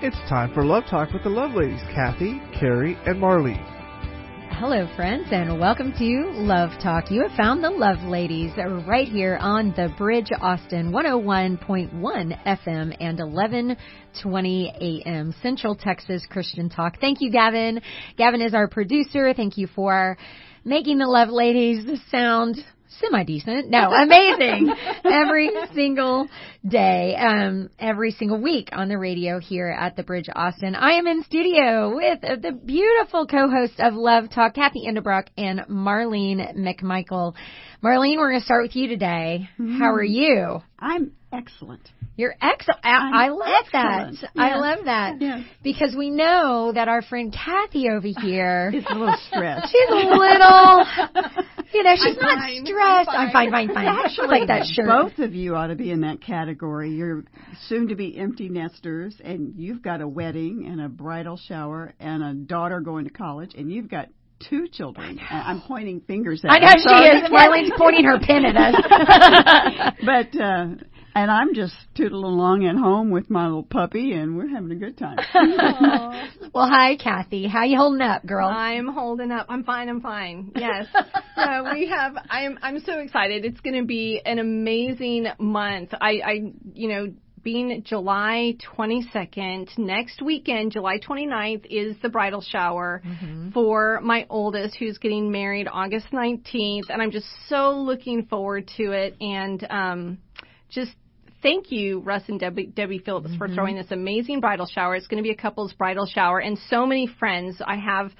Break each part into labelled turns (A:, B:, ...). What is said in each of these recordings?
A: It's time for Love Talk with the Love Ladies, Kathy, Carrie, and Marlene.
B: Hello, friends, and welcome to Love Talk. You have found the Love Ladies right here on the Bridge Austin 101.1 FM and 1120 AM Central Texas Christian Talk. Thank you, Gavin. Gavin is our producer. Thank you for making the Love Ladies sound semi decent. No, amazing. every single day, um, every single week on the radio here at the Bridge Austin. I am in studio with the beautiful co-host of Love Talk, Kathy Endebrock and Marlene McMichael. Marlene, we're going to start with you today. Mm-hmm. How are you?
C: I'm excellent.
B: You're excellent. I, I love excellent. that. Yes. I love that. Yes. Because we know that our friend Kathy over here
C: is a little stressed.
B: She's a little, you know, she's I'm not fine. stressed. I'm fine, I'm fine, fine. Actually, like that shirt.
C: Both of you ought to be in that category. You're soon to be empty nesters, and you've got a wedding and a bridal shower and a daughter going to college, and you've got two children. I'm pointing fingers at her.
B: I know she is. Marlene's pointing her pen at
C: us. but uh and I'm just tootling along at home with my little puppy, and we're having a good time.
B: well, hi, Kathy. How you holding up, girl?
D: I'm holding up. I'm fine. I'm fine. Yes. so we have. I'm. I'm so excited. It's going to be an amazing month. I. I. You know being July 22nd, next weekend, July 29th, is the bridal shower mm-hmm. for my oldest, who's getting married August 19th, and I'm just so looking forward to it. And um, just thank you, Russ and Debbie, Debbie Phillips, mm-hmm. for throwing this amazing bridal shower. It's going to be a couple's bridal shower, and so many friends. I have,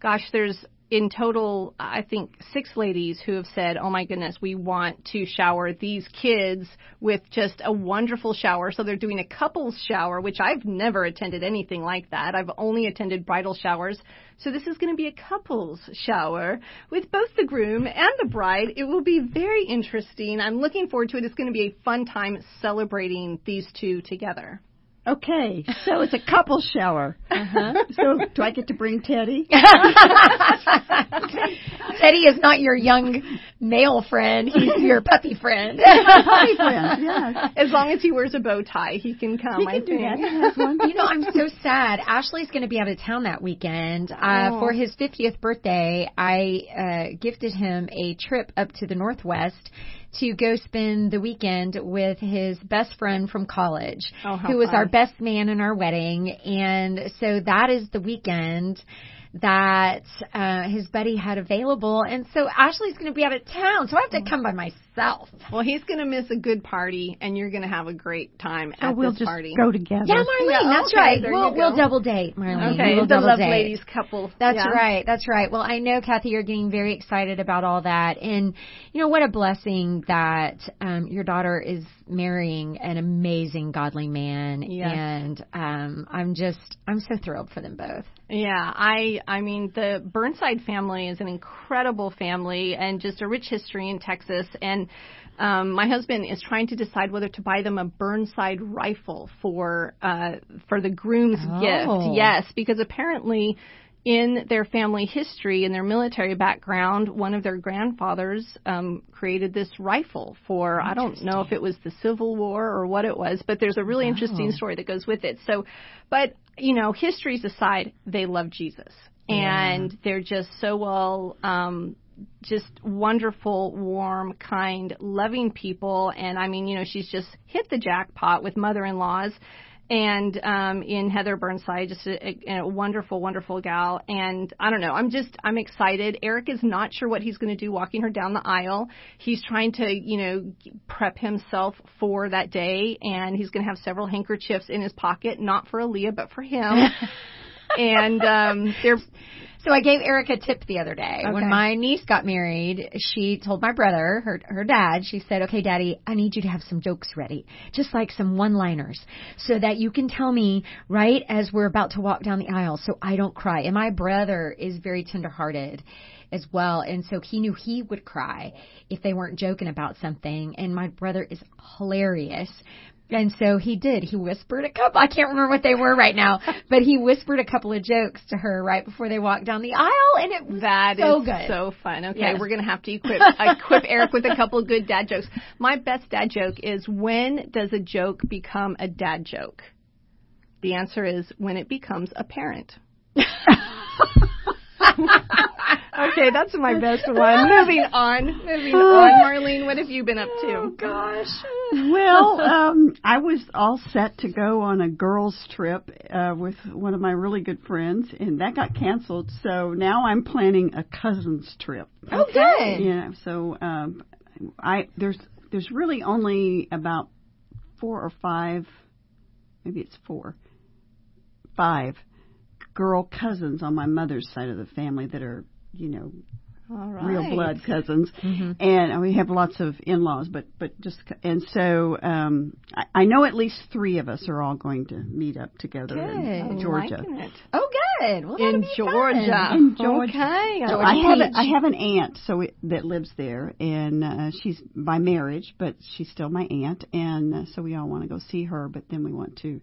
D: gosh, there's in total, I think six ladies who have said, "Oh my goodness, we want to shower these kids with just a wonderful shower." So they're doing a couples shower, which I've never attended anything like that. I've only attended bridal showers. So this is going to be a couples shower with both the groom and the bride. It will be very interesting. I'm looking forward to it. It's going to be a fun time celebrating these two together.
C: Okay, so it's a couple shower. Uh-huh. So do I get to bring Teddy?
B: Teddy is not your young male friend. He's your puppy friend.
C: puppy friend, yeah.
D: As long as he wears a bow tie, he can come.
C: He
D: can I
C: do
D: think.
C: that.
B: You know, I'm so sad. Ashley's going to be out of town that weekend. Uh, oh. For his 50th birthday, I uh, gifted him a trip up to the Northwest to go spend the weekend with his best friend from college,
D: oh,
B: who was
D: fun.
B: our best man in our wedding. And so that is the weekend that uh, his buddy had available. And so Ashley's going to be out of town, so I have to come by myself.
D: Well, he's going to miss a good party, and you're going to have a great time
C: so
D: at
C: we'll
D: this
C: just
D: party.
C: go together.
B: Yeah, Marlene,
D: yeah,
B: that's
D: okay,
B: right. We'll, we'll double date, Marlene.
D: Okay,
B: we'll
D: the
B: double
D: love
B: date.
D: ladies couple.
B: That's
D: yeah.
B: right. That's right. Well, I know Kathy, you're getting very excited about all that, and you know what a blessing that um, your daughter is marrying an amazing godly man,
D: yes.
B: and um, I'm just I'm so thrilled for them both.
D: Yeah, I I mean the Burnside family is an incredible family and just a rich history in Texas and um my husband is trying to decide whether to buy them a Burnside rifle for uh for the groom's
B: Oh.
D: gift. Yes, because apparently in their family history and their military background, one of their grandfathers um, created this rifle for I don't know if it was the Civil War or what it was, but there's a really
B: Wow.
D: interesting story that goes with it. So, but you know, histories aside, they love Jesus and they're just so well. Um, just wonderful, warm, kind, loving people. And I mean, you know, she's just hit the jackpot with mother-in-laws and um in Heather Burnside just a, a, a wonderful wonderful gal. And I don't know I'm just I'm excited. Eric is not sure what he's going to do walking her down the aisle. He's trying to you know prep himself for that day and he's going to have several handkerchiefs in his pocket not for Aaliyah but for him. And um they're
B: So I gave Eric a tip the other day.
D: Okay.
B: When my niece got married, she told my brother, her her dad, she said, "Okay, Daddy, I need you to have some jokes ready, just like some one-liners, so that you can tell me right as we're about to walk down the aisle, so I don't cry." And my brother is very tender-hearted as well, and so he knew he would cry if they weren't joking about something. And my brother is hilarious. And so he did. He whispered a couple. I can't remember what they were right now, but he whispered a couple of jokes to her right before they walked down the aisle, and it was
D: That
B: so
D: is
B: good.
D: so fun. Okay,
B: Yes.
D: we're gonna have to equip equip Eric with a couple of good dad jokes. My best dad joke is when does a joke become a dad joke? The answer is when it becomes apparent. okay, that's my best one. Moving on. Moving on. Marlene, what have you been up to?
B: Oh gosh.
C: well, um, I was all set to go on a girls' trip uh, with one of my really good friends, and that got canceled. So now I'm planning a cousins trip.
B: Okay.
C: Yeah. So um, I there's there's really only about four or five, maybe it's four, five girl cousins on my mother's side of the family that are you know
D: All right.
C: real blood cousins,
B: Mm-hmm.
C: and we have lots of in-laws. But but just and so um, I, I know at least three of us are all going to meet up together in
B: Good.
C: Georgia.
D: Liking it.
B: Oh, good. Well,
D: In
B: be
D: Georgia.
B: fun.
C: In Georgia.
D: Okay.
C: So I have a, I have an aunt so it, that lives there, and uh, she's by marriage, but she's still my aunt, and uh, so we all want to go see her. But then we want to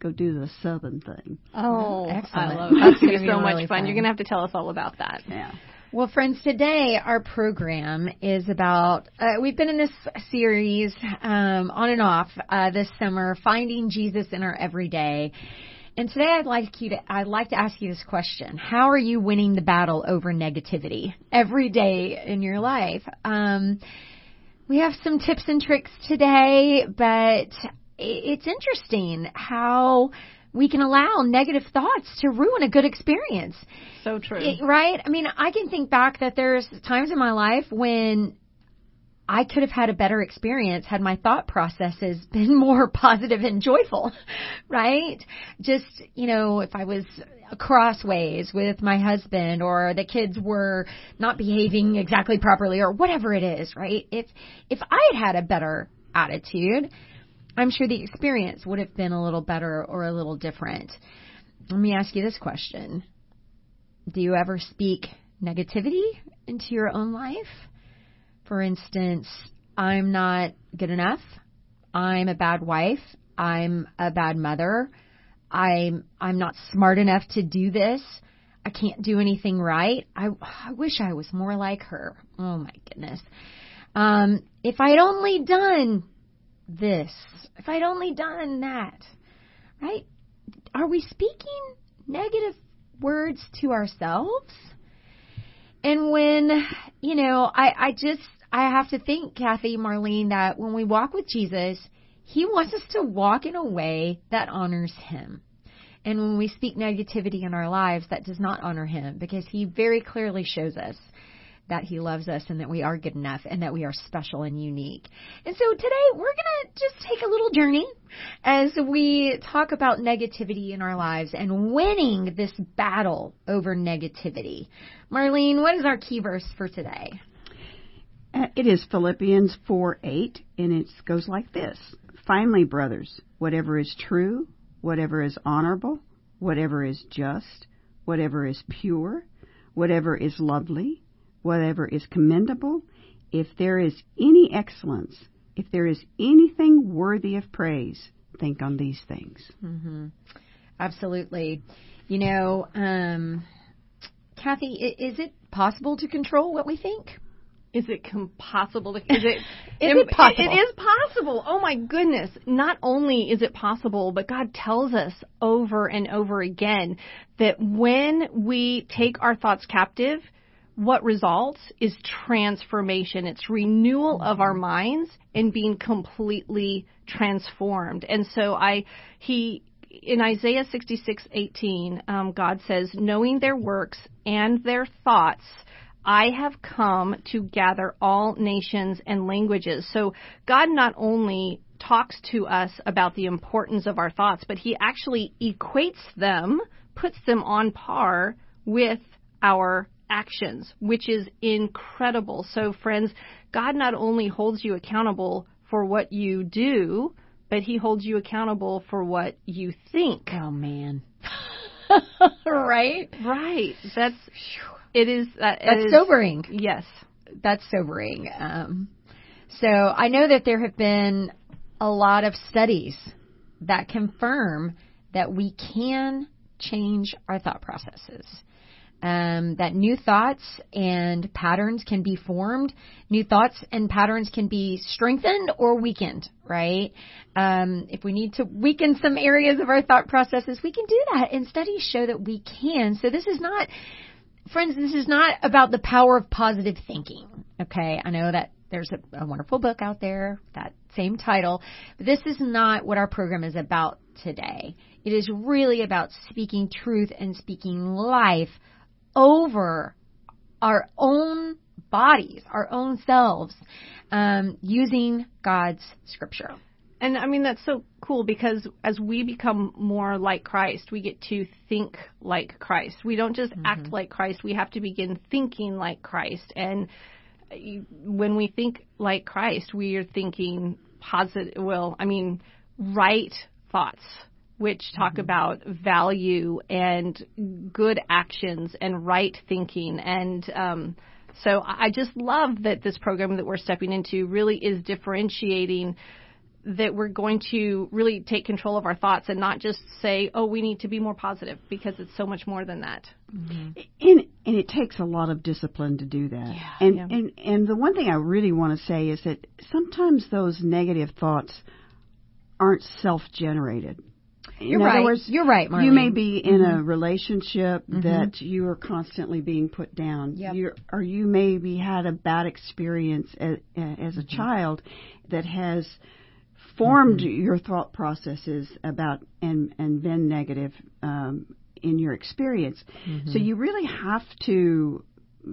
C: go do the southern thing.
D: Oh,
B: Excellent.
D: I love it. That's
B: That's
D: going
B: gonna be
D: be so
B: really
D: much fun.
B: fun.
D: You're going to have to tell us all about that.
C: Yeah.
B: Well, friends, today our program is about. Uh, we've been in this series um, on and off uh, this summer, finding Jesus in our everyday. And today, I'd like you to. I'd like to ask you this question: How are you winning the battle over negativity every day in your life? Um, we have some tips and tricks today, but i- it's interesting how we can allow negative thoughts to ruin a good experience.
D: So true.
B: It- right? I mean, I can think back that there's times in my life when I could have had a better experience had my thought processes been more positive and joyful, right? Just, you know, if I was crossways with my husband or the kids were not behaving exactly properly or whatever it is, right? If, if I had had a better attitude, I'm sure the experience would have been a little better or a little different. Let me ask you this question. Do you ever speak negativity into your own life? For instance, I'm not good enough. I'm a bad wife. I'm a bad mother. I'm I'm not smart enough to do this. I can't do anything right. I I wish I was more like her. Oh my goodness. Um, if I'd only done this, if I'd only done that, right? Are we speaking negative words to ourselves? And when, you know, I, I just, I have to think, Kathy, Marlene, that when we walk with Jesus, He wants us to walk in a way that honors Him. And when we speak negativity in our lives, that does not honor Him because He very clearly shows us that He loves us and that we are good enough and that we are special and unique. And so today we're going to just take a little journey as we talk about negativity in our lives and winning this battle over negativity. Marlene, what is our key verse for today?
C: Uh, It is Philippians 4 8, and it goes like this Finally, brothers, whatever is true, whatever is honorable, whatever is just, whatever is pure, whatever is lovely, whatever is commendable, if there is any excellence, if there is anything worthy of praise, think on these things.
B: Mm-hmm. Absolutely. You know, um, Kathy, is it possible to control what we think?
D: Is it com- possible to? Is it?
B: Is it possible?
D: It is possible. Oh my goodness! Not only is it possible, but God tells us over and over again that when we take our thoughts captive, what results is transformation. It's renewal of our minds and being completely transformed. And so I, he, in Isaiah 66:18, um, God says, knowing their works and their thoughts, I have come to gather all nations and languages. So God not only talks to us about the importance of our thoughts, but He actually equates them, puts them on par with our actions, which is incredible. So, friends, God not only holds you accountable for what you do, but He holds you accountable for what you think.
B: Oh man. right?
D: Right. That's it is that
B: That's
D: is-
B: sobering.
D: Yes.
B: That's sobering. Um, so I know that there have been a lot of studies that confirm that we can change our thought processes. Um, that new thoughts and patterns can be formed. New thoughts and patterns can be strengthened or weakened, right? Um, if we need to weaken some areas of our thought processes, we can do that. And studies show that we can. So this is not, friends, this is not about the power of positive thinking. Okay. I know that there's a, a wonderful book out there, that same title, but this is not what our program is about today. It is really about speaking truth and speaking life over our own bodies, our own selves, um, using God's scripture.
D: And I mean, that's so cool because as we become more like Christ, we get to think like Christ. We don't just mm-hmm. act like Christ, we have to begin thinking like Christ. And when we think like Christ, we are thinking positive, well, I mean, right thoughts which talk mm-hmm. about value and good actions and right thinking. And um, so I just love that this program that we're stepping into really is differentiating that we're going to really take control of our thoughts and not just say, oh, we need to be more positive because it's so much more than that.
C: Mm-hmm. And, and it takes a lot of discipline to do that.
D: Yeah,
C: and,
D: yeah.
C: and, and the one thing I really want to say is that sometimes those negative thoughts aren't self generated.
B: You're right.
C: Words,
B: You're right, Marlene.
C: You may be in
B: mm-hmm.
C: a relationship mm-hmm. that you are constantly being put down.
B: Yep.
C: You're, or you maybe had a bad experience as, as a mm-hmm. child that has formed mm-hmm. your thought processes about and and been negative um, in your experience.
B: Mm-hmm.
C: So you really have to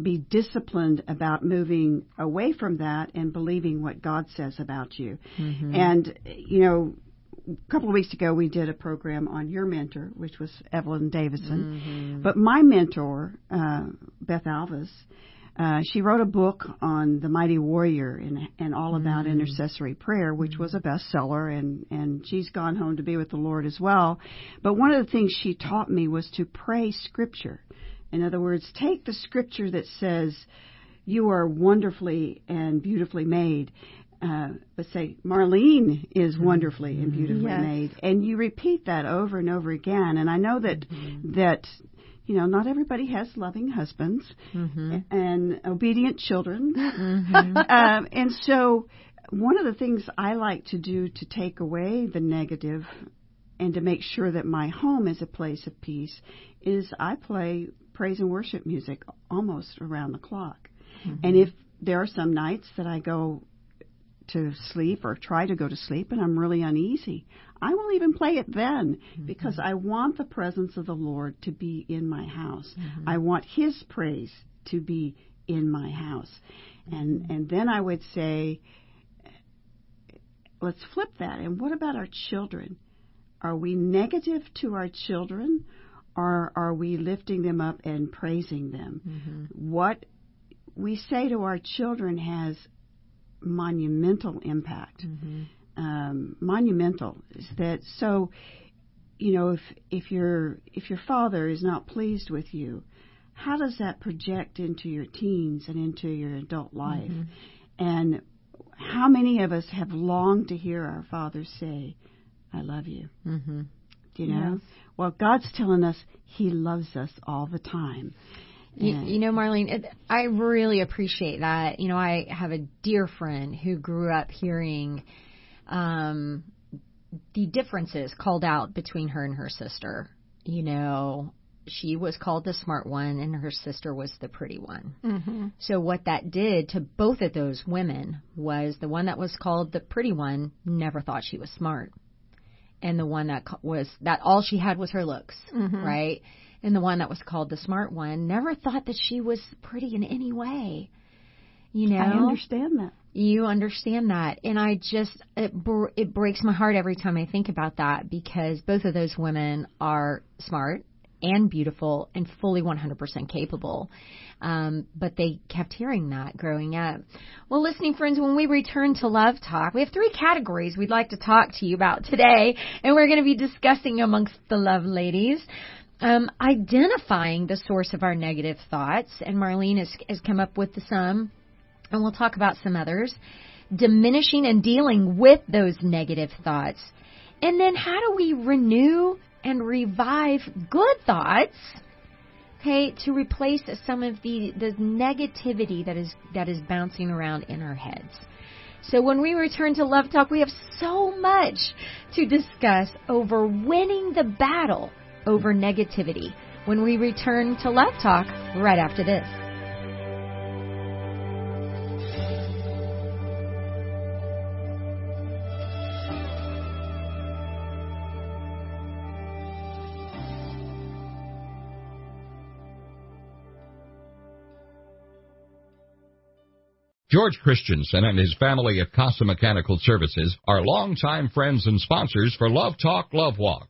C: be disciplined about moving away from that and believing what God says about you.
B: Mm-hmm.
C: And you know, a couple of weeks ago we did a program on your mentor, which was Evelyn Davison.
B: Mm-hmm.
C: But my mentor, uh, Beth Alves, uh, she wrote a book on the mighty warrior and, and all about
B: mm.
C: intercessory prayer, which was a bestseller, and, and she's gone home to be with the Lord as well. But one of the things she taught me was to pray scripture. In other words, take the scripture that says, You are wonderfully and beautifully made, uh, but say Marlene is wonderfully and beautifully
D: yes.
C: made, and you repeat that over and over again. And I know that
B: mm-hmm.
C: that you know, not everybody has loving husbands
B: mm-hmm.
C: and obedient children.
B: Mm-hmm.
C: um, and so, one of the things I like to do to take away the negative and to make sure that my home is a place of peace is I play praise and worship music almost around the clock.
B: Mm-hmm.
C: And if there are some nights that I go to sleep or try to go to sleep and I'm really uneasy, I will even play it then
B: mm-hmm.
C: because I want the presence of the Lord to be in my house.
B: Mm-hmm.
C: I want His praise to be in my house. And
B: Mm-hmm.
C: and then I would say, let's flip that. And what about our children? Are we negative to our children, or are we lifting them up and praising them?
B: Mm-hmm.
C: What we say to our children has monumental impact.
B: Mm-hmm.
C: Um, monumental is that so you know if if your if your father is not pleased with you how does that project into your teens and into your adult life
B: Mm-hmm.
C: and how many of us have longed to hear our father say i love you
B: Mm-hmm.
C: do you know
D: Yes.
C: well god's telling us he loves us all the time
B: You, you know, Marlene, it, I really appreciate that. You know, I have a dear friend who grew up hearing um, the differences called out between her and her sister. You know, she was called the smart one, and her sister was the pretty one.
D: Mm-hmm.
B: So what that did to both of those women was the one that was called the pretty one never thought she was smart, and the one that was that all she had was her looks,
D: Mhm.
B: right? And the one that was called the smart one never thought that she was pretty in any way. You know,
C: i understand that
B: you understand that, and I just it br- it breaks my heart every time I think about that because both of those women are smart and beautiful and fully 100% capable. Um, but they kept hearing that growing up. Well, listening friends, when we return to Love Talk, we have three categories we'd like to talk to you about today, and we're going to be discussing amongst the Love Ladies. Um, identifying the source of our negative thoughts, and Marlene has, has come up with some, and we'll talk about some others. Diminishing and dealing with those negative thoughts. And then how do we renew and revive good thoughts? okay, to replace some of the, the negativity that is, that is bouncing around in our heads. So when we return to Love Talk, we have so much to discuss over winning the battle over negativity when we return to Love Talk right after this.
E: George Christensen and his family at Casa Mechanical Services are longtime friends and sponsors for Love Talk, Love Walk.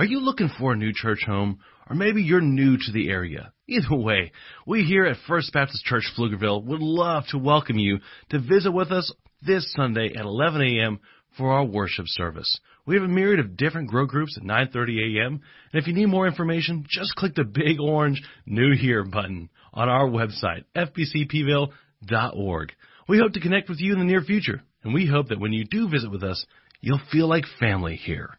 F: Are you looking for a new church home? Or maybe you're new to the area? Either way, we here at First Baptist Church Pflugerville would love to welcome you to visit with us this Sunday at 11 a.m. for our worship service. We have a myriad of different grow groups at 9:30 a.m. And if you need more information, just click the big orange New Here button on our website, fbcpville.org. We hope to connect with you in the near future, and we hope that when you do visit with us, you'll feel like family here.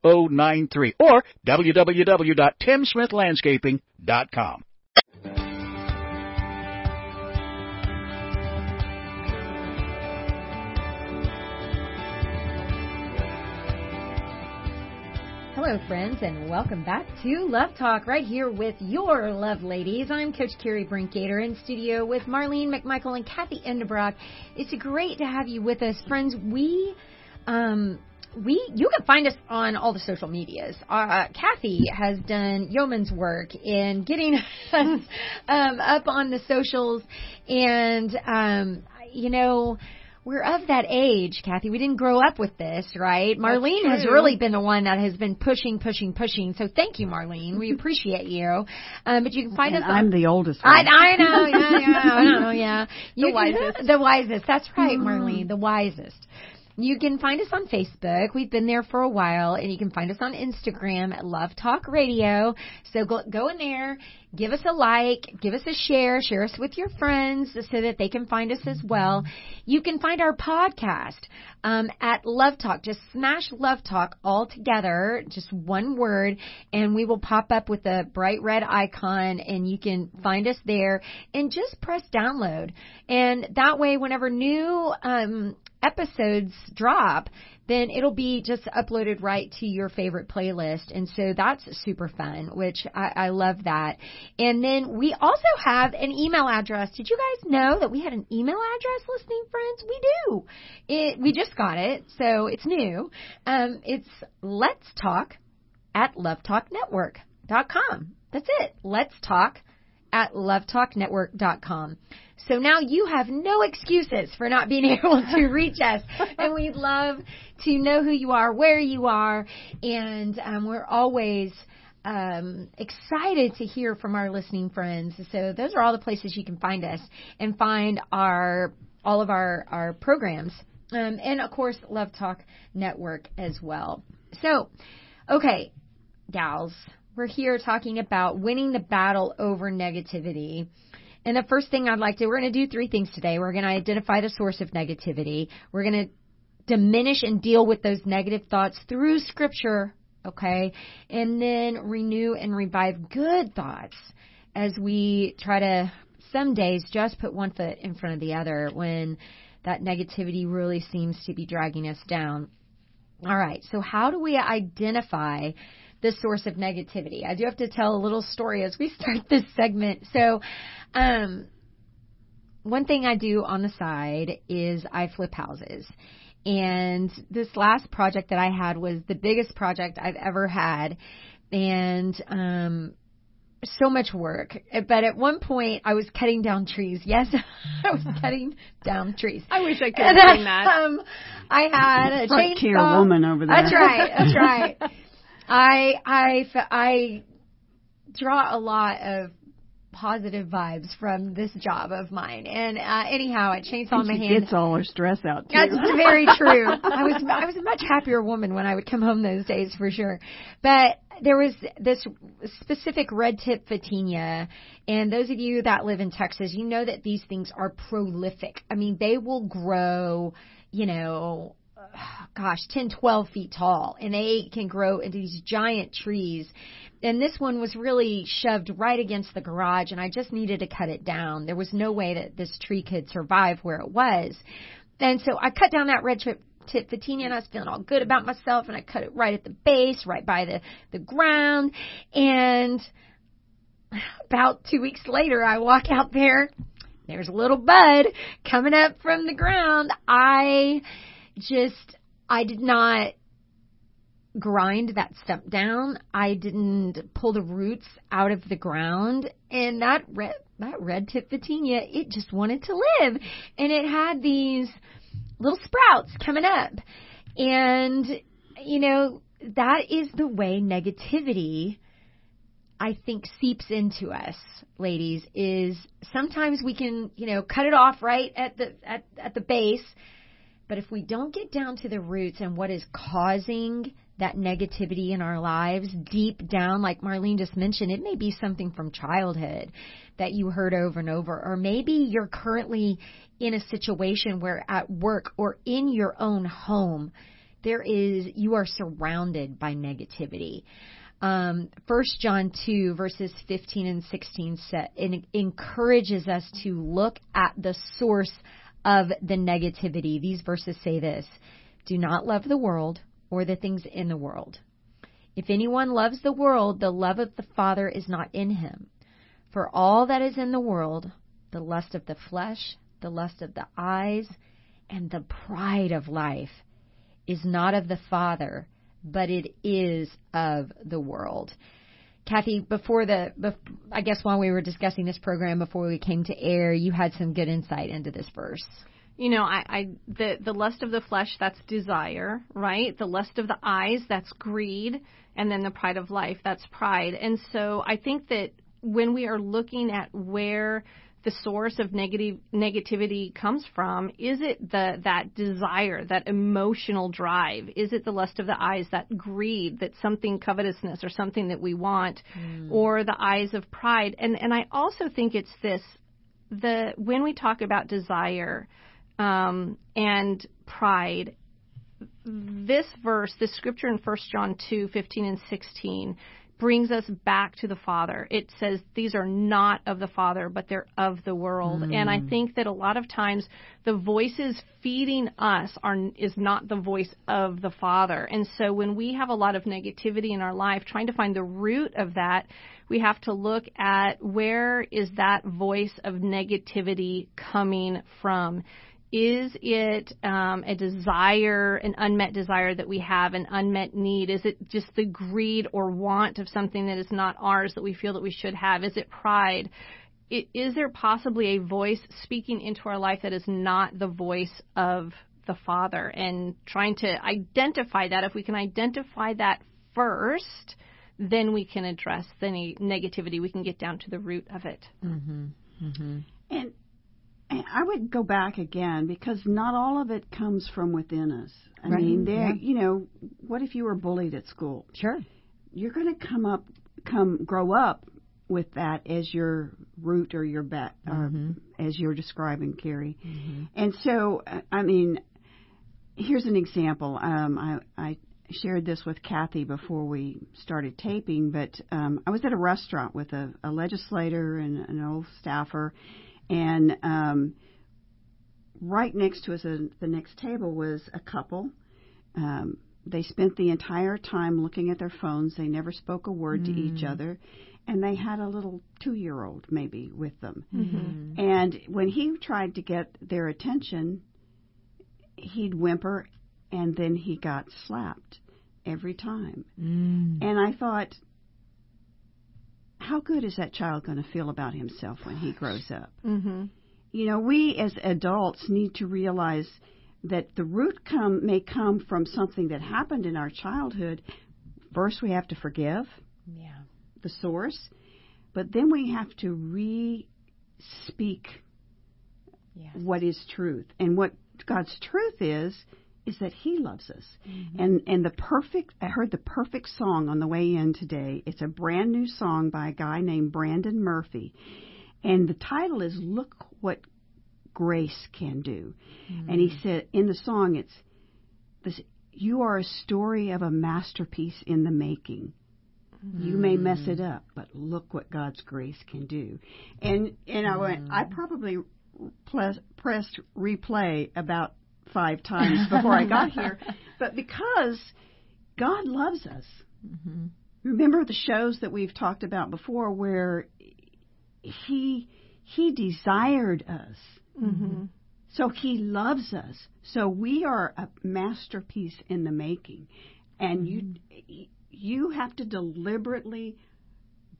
G: 0093 or www.timsmithlandscaping.com.
B: Hello, friends, and welcome back to Love Talk right here with your love ladies. I'm Coach Carrie Brinkgater in studio with Marlene McMichael and Kathy Endebrock. It's great to have you with us, friends. We um, we you can find us on all the social medias. Uh, Kathy has done yeoman's work in getting us um, up on the socials, and um, you know we're of that age, Kathy. We didn't grow up with this, right? Marlene has really been the one that has been pushing, pushing, pushing. So thank you, Marlene. We appreciate you. Um, but you can find
C: and
B: us.
C: I'm
B: on,
C: the oldest.
B: I,
C: One.
B: I know, yeah, yeah, I know, yeah.
D: The
B: You can-
D: wisest.
B: the wisest. That's right, Marlene. The wisest. You can find us on Facebook. We've been there for a while, and you can find us on Instagram at Love Talk Radio. So go, go in there, give us a like, give us a share, share us with your friends so that they can find us as well. You can find our podcast um, at Love Talk. Just smash Love Talk all together, just one word, and we will pop up with a bright red icon, and you can find us there. And just press download, and that way, whenever new um, episodes drop, then it'll be just uploaded right to your favorite playlist. And so that's super fun, which I, I love that. And then we also have an email address. Did you guys know that we had an email address listening friends? We do. It, we just got it, so it's new. Um, it's let's talk at lovetalknetwork.com. That's it. Let's talk at lovetalknetwork.com. So now you have no excuses for not being able to reach us. And we'd love to know who you are, where you are, and um, we're always um, excited to hear from our listening friends. So those are all the places you can find us and find our all of our our programs, um, and of course Love Talk Network as well. So, okay, gals, we're here talking about winning the battle over negativity. And the first thing I'd like to, we're going to do three things today. We're going to identify the source of negativity. We're going to diminish and deal with those negative thoughts through scripture, okay? And then renew and revive good thoughts as we try to some days just put one foot in front of the other when that negativity really seems to be dragging us down. All right, so how do we identify the source of negativity. I do have to tell a little story as we start this segment. So, um, one thing I do on the side is I flip houses. And this last project that I had was the biggest project I've ever had. And, um, so much work. But at one point, I was cutting down trees. Yes, I was cutting down trees.
D: I wish I could have seen that.
B: Um, I had a
C: Front tier
B: chainsaw.
C: woman over there.
B: That's right. That's right. I I f- I draw a lot of positive vibes from this job of mine. And uh, anyhow, I chainsaw
C: she
B: hand.
C: gets all her stress out too.
B: That's very true. I was I was a much happier woman when I would come home those days for sure. But there was this specific red tip photinia, and those of you that live in Texas, you know that these things are prolific. I mean, they will grow, you know, gosh, 10, 12 feet tall, and they can grow into these giant trees. And this one was really shoved right against the garage, and I just needed to cut it down. There was no way that this tree could survive where it was. And so I cut down that red tip tip photinia and I was feeling all good about myself and I cut it right at the base, right by the, the ground. And about two weeks later, I walk out there. There's a little bud coming up from the ground. I just, I did not grind that stump down. I didn't pull the roots out of the ground. And that red, that red tip photinia, it just wanted to live. And it had these little sprouts coming up. And, you know, that is the way negativity, I think, seeps into us, ladies, is sometimes we can, you know, cut it off right at the, at, at the base. But if we don't get down to the roots and what is causing that negativity in our lives deep down, like Marlene just mentioned, it may be something from childhood that you heard over and over, or maybe you're currently in a situation where at work or in your own home, there is, you are surrounded by negativity. Um, 1 John 2 verses 15 and 16 set, it encourages us to look at the source of the negativity. These verses say this, do not love the world or the things in the world. If anyone loves the world, the love of the Father is not in him. For all that is in the world, the lust of the flesh, the lust of the eyes, and the pride of life is not of the Father, but it is of the world. Kathy, before the, I guess while we were discussing this program before we came to air, you had some good insight into this verse.
D: You know, I, I the the lust of the flesh that's desire, right? The lust of the eyes that's greed, and then the pride of life that's pride. And so I think that when we are looking at where the source of negative negativity comes from is it the that desire that emotional drive is it the lust of the eyes that greed that something covetousness or something that we want mm. or the eyes of pride and and I also think it's this the when we talk about desire um, and pride this verse this scripture in 1 John 2 15 and 16 brings us back to the Father. It says these are not of the Father, but they're of the world. Mm. And I think that a lot of times the voices feeding us are is not the voice of the Father. And so when we have a lot of negativity in our life, trying to find the root of that, we have to look at where is that voice of negativity coming from is it um, a desire, an unmet desire that we have, an unmet need? Is it just the greed or want of something that is not ours that we feel that we should have? Is it pride? It, is there possibly a voice speaking into our life that is not the voice of the Father? And trying to identify that, if we can identify that first, then we can address the negativity. We can get down to the root of it.
B: Mm-hmm. Mm-hmm.
C: And I would go back again because not all of it comes from within us. I
B: right.
C: mean, there,
B: yeah.
C: you know, what if you were bullied at school?
B: Sure.
C: You're going to come up, come grow up with that as your root or your bet,
B: mm-hmm.
C: or as you're describing, Carrie.
B: Mm-hmm.
C: And so, I mean, here's an example. Um, I, I shared this with Kathy before we started taping, but um, I was at a restaurant with a, a legislator and an old staffer and um, right next to us at the next table was a couple. Um, they spent the entire time looking at their phones. They never spoke a word to each other. And they had a little two year old maybe with them.
B: Mm-hmm.
C: And when he tried to get their attention, he'd whimper and then he got slapped every time.
B: Mm.
C: And I thought, how good is that child going to feel about himself when he grows up?
D: Mhm.
C: You know, we as adults need to realize that the root come may come from something that happened in our childhood. First, we have to forgive
B: Yeah.
C: the source, but then we have to re-speak
B: Yes.
C: what is truth. And what God's truth is is that he loves us.
B: Mm-hmm.
C: And and the perfect I heard the perfect song on the way in today. It's a brand new song by a guy named Brandon Murphy. And the title is Look What Grace Can Do. Mm-hmm. And he said in the song it's this you are a story of a masterpiece in the making. Mm-hmm. You may mess it up, but look what God's grace can do. And and I went I mm-hmm. probably pl- pressed replay about five times before I got here, but because God loves us. Remember the shows that we've talked about before where he he desired us.
D: Mhm.
C: So he loves us. So we are a masterpiece in the making. And you you have to deliberately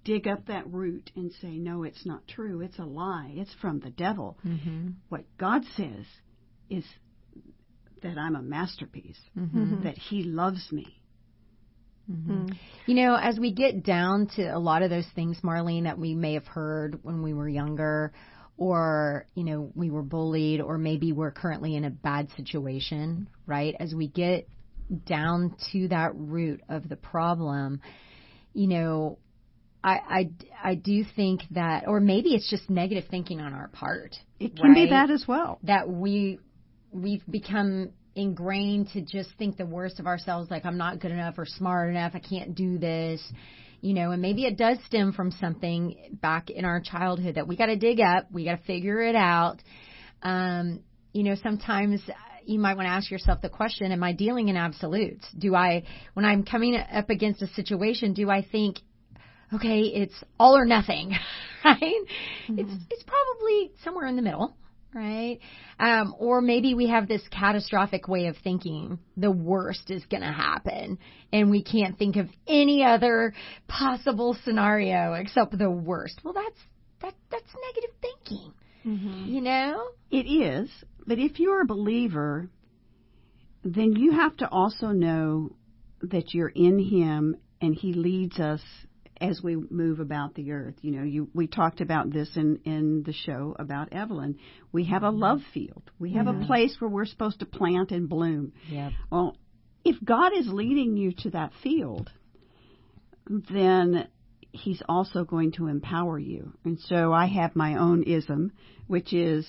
C: dig up that root and say no it's not true. It's a lie. It's from the devil.
B: Mm-hmm.
C: What God says is that I'm a masterpiece.
B: Mm-hmm.
C: That he loves me.
D: Mhm.
B: You know, as we get down to a lot of those things, Marlene, that we may have heard when we were younger, or, you know, we were bullied, or maybe we're currently in a bad situation, right? As we get down to that root of the problem, you know, I, I, I do think that, or maybe it's just negative thinking on our part.
C: It can be that as well.
B: that we we've become ingrained to just think the worst of ourselves like I'm not good enough or smart enough, I can't do this. You know, and maybe it does stem from something back in our childhood that we got to dig up, we got to figure it out. Um, you know, sometimes you might want to ask yourself the question, am I dealing in absolutes? Do I when I'm coming up against a situation, do I think okay, it's all or nothing, right? It's it's probably somewhere in the middle, right? Um, or maybe we have this catastrophic way of thinking the worst is going to happen, and we can't think of any other possible scenario except the worst. Well, that's that that's negative thinking, you know.
C: It is, but if you're a believer, then you have to also know that you're in Him and He leads us as we move about the earth. You know, you we talked about this in in the show about Evelyn. We have a mm-hmm. love field. We have a place where we're supposed to plant and bloom.
B: Yep.
C: Well, if God is leading you to that field, then He's also going to empower you. And so I have my own ism, which is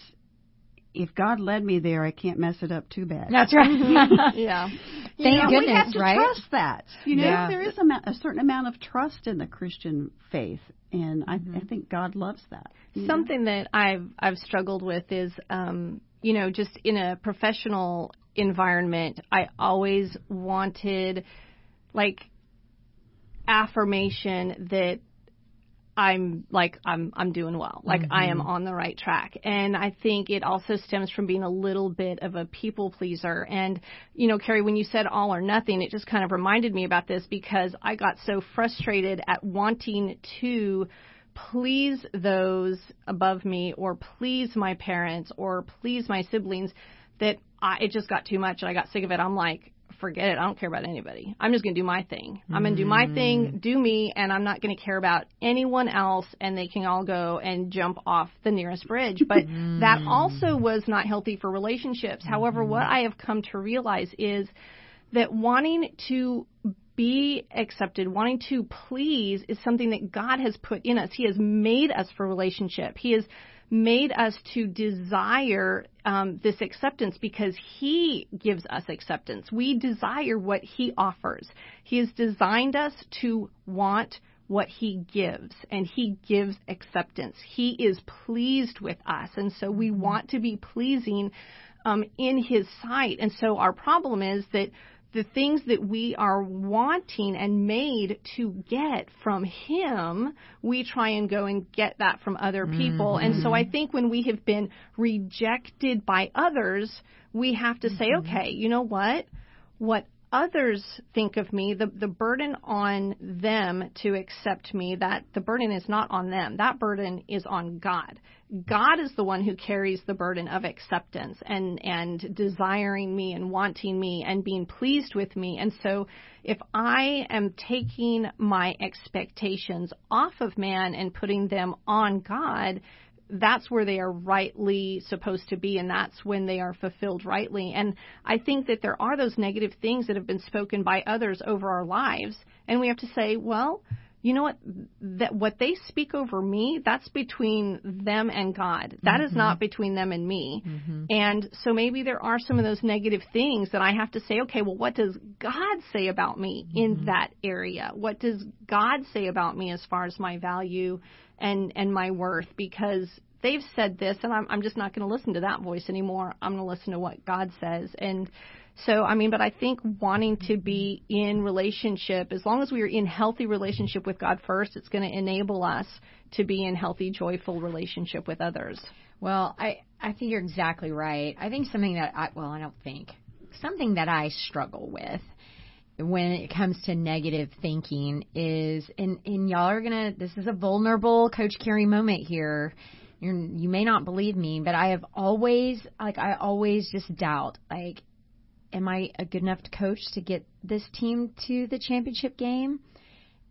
C: if God led me there, I can't mess it up too bad.
B: That's right.
D: Yeah.
C: You
B: Thank
C: know,
B: goodness,
C: we have to
B: right?
C: trust that. You know,
B: Yeah.
C: there is a, ma- a certain amount of trust in the Christian faith, and I,
B: Mm-hmm.
C: I think God loves that. you know?
D: Something that I've I've struggled with is um, you know, just in a professional environment, I always wanted like affirmation that I'm like I'm I'm doing well. Like I am mm-hmm. on the right track. And I think it also stems from being a little bit of a people pleaser. And you know, Carrie, when you said all or nothing, it just kind of reminded me about this because I got so frustrated at wanting to please those above me or please my parents or please my siblings that I, it just got too much and I got sick of it. I'm like, forget it. I don't care about anybody. I'm just going to do my thing. I'm going to do my thing, mm-hmm. do me, and I'm not going to care about anyone else and they can all go and jump off the nearest bridge. But that mm. also was not healthy for relationships. However, what mm-hmm. I have come to realize is that wanting to be accepted, wanting to please is something that God has put in us. He has made us for relationship. He has made us to desire um, this acceptance because He gives us acceptance. We desire what He offers. He has designed us to want what He gives, and He gives acceptance. He is pleased with us, and so we want to be pleasing um, in His sight. And so our problem is that the things that we are wanting and made to get from him, we try and go and get that from other people. Mm-hmm. And so I think when we have been rejected by others, we have to say, mm-hmm. okay, you know what? What others think of me, the, the burden on them to accept me, that the burden is not on them. That burden is on God. God is the one who carries the burden of acceptance and, and desiring me and wanting me and being pleased with me. And so if I am taking my expectations off of man and putting them on God, that's where they are rightly supposed to be and that's when they are fulfilled rightly. And I think that there are those negative things that have been spoken by others over our lives and we have to say, well, you know what that what they speak over me that's between them and god That mm-hmm. is not between them and me mm-hmm. and so maybe there are some of those negative things that i have to say okay well what does god say about me mm-hmm. in that area what does god say about me as far as my value and and my worth because they've said this and I'm I'm just not going to listen to that voice anymore. I'm going to listen to what God says. And so I mean, but I think wanting to be in relationship, as long as we are in healthy relationship with God first, it's going to enable us to be in healthy, joyful relationship with others.
B: Well, I I think you're exactly right. I think something that I well, I don't think something that I struggle with when it comes to negative thinking is and and y'all are gonna this is a vulnerable coach carrie moment here You're, you may not believe me but i have always like i always just doubt like am i a good enough coach to get this team to the championship game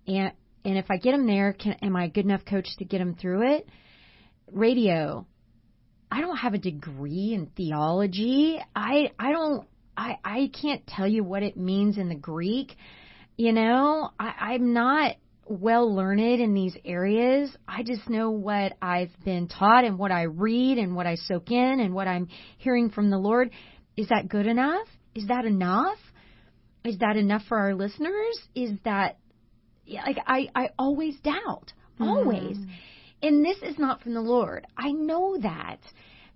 B: and and if i get them there can am i a good enough coach to get them through it radio i don't have a degree in theology i i don't I I can't tell you what it means in the Greek. You know, I, I'm not well learned in these areas. I just know what I've been taught and what I read and what I soak in and what I'm hearing from the Lord. Is that good enough? Is that enough? Is that enough for our listeners? Is that like I I always doubt. Always. Mm. And this is not from the Lord. I know that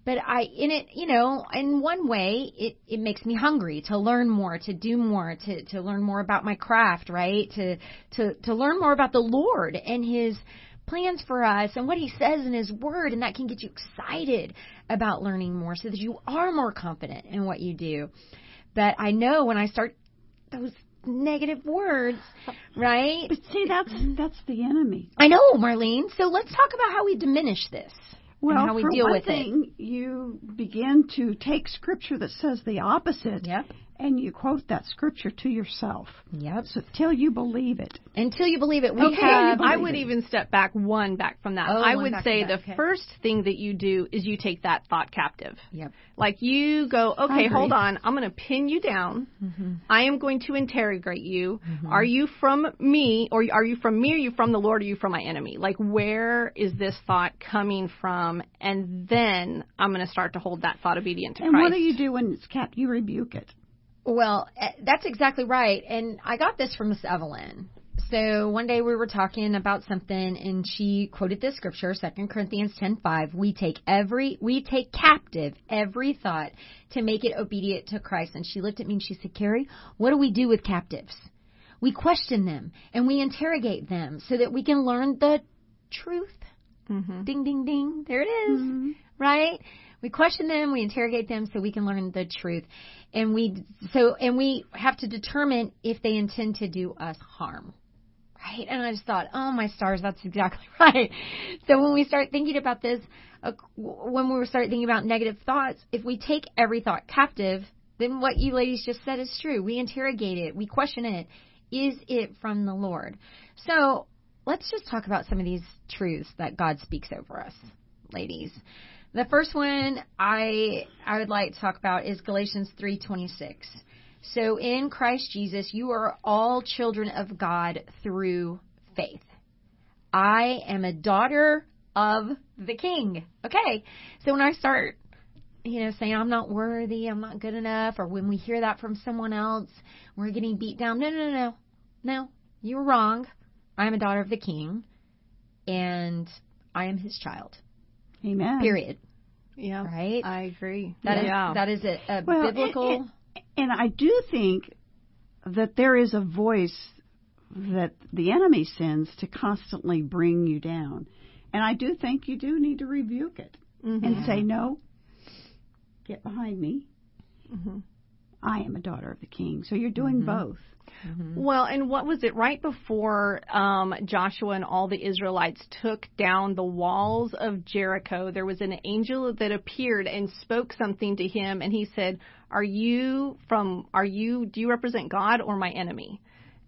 B: but I in it you know in one way it it makes me hungry to learn more to do more to to learn more about my craft right to to to learn more about the Lord and his plans for us and what he says in his word and that can get you excited about learning more so that you are more confident in what you do but I know when I start those negative words, right?
C: But see, that's that's the enemy.
B: I know, Marlene. So let's talk about how we diminish this
C: well,
B: and how we
C: for
B: deal
C: one
B: with
C: thing,
B: it.
C: You begin to take scripture that says the opposite.
B: Yep
C: and you quote that scripture to yourself.
B: Yep.
C: So till you believe it.
B: Until you believe it. We
D: okay,
B: have,
D: I would it. even step back one back from that.
B: Oh,
D: I would say
B: the
D: okay. first thing that you do is you take that thought captive.
B: Yep.
D: Like you go, okay, hold on, I'm going to pin you down.
B: Mm-hmm.
D: I am going to interrogate you.
B: Mm-hmm.
D: Are you from me, or are you from me? Are you from the Lord? Or are you from my enemy? Like where is this thought coming from? And then I'm going to start to hold that thought obedient to
C: and
D: Christ.
C: And what do you do when it's kept? You rebuke it.
B: Well, eh, that's exactly right. And I got this from Miss Evelyn. So one day we were talking about something and she quoted this scripture, 2 Corinthians 10:5, we take every we take captive every thought to make it obedient to Christ. And she looked at me and she said, "Carrie, what do we do with captives? We question them and we interrogate them so that we can learn the truth."
D: Mm-hmm.
B: Ding ding ding. There it is.
C: Mm-hmm.
B: Right? We question them, we interrogate them so we can learn the truth. And we so and we have to determine if they intend to do us harm. Right? And I just thought, "Oh my stars, that's exactly right." So when we start thinking about this, uh, when we start thinking about negative thoughts, if we take every thought captive, then what you ladies just said is true. We interrogate it, we question it. Is it from the Lord? So, let's just talk about some of these truths that God speaks over us, ladies. The first one I I would like to talk about is Galatians 3:26. So in Christ Jesus you are all children of God through faith. I am a daughter of the King. Okay. So when I start you know, saying I'm not worthy, I'm not good enough, or when we hear that from someone else, we're getting beat down. No, no, no, no. No, you're wrong. I am a daughter of the King, and I am his child.
C: Amen.
B: Period.
D: Yeah.
B: Right?
D: I agree.
B: That
D: yeah.
B: Is, that is a, a
C: well,
B: biblical.
C: And, and, I do think that there is a voice that the enemy sends to constantly bring you down. And I do think you do need to rebuke it
D: Mm-hmm.
C: and say, no, get behind me.
D: Mm-hmm.
C: I am a daughter of the king. So you're doing both.
D: Well, and what was it right before um, Joshua and all the Israelites took down the walls of Jericho? There was an angel that appeared and spoke something to him, and he said, "Are you from? Are you? Do you represent God or my enemy?"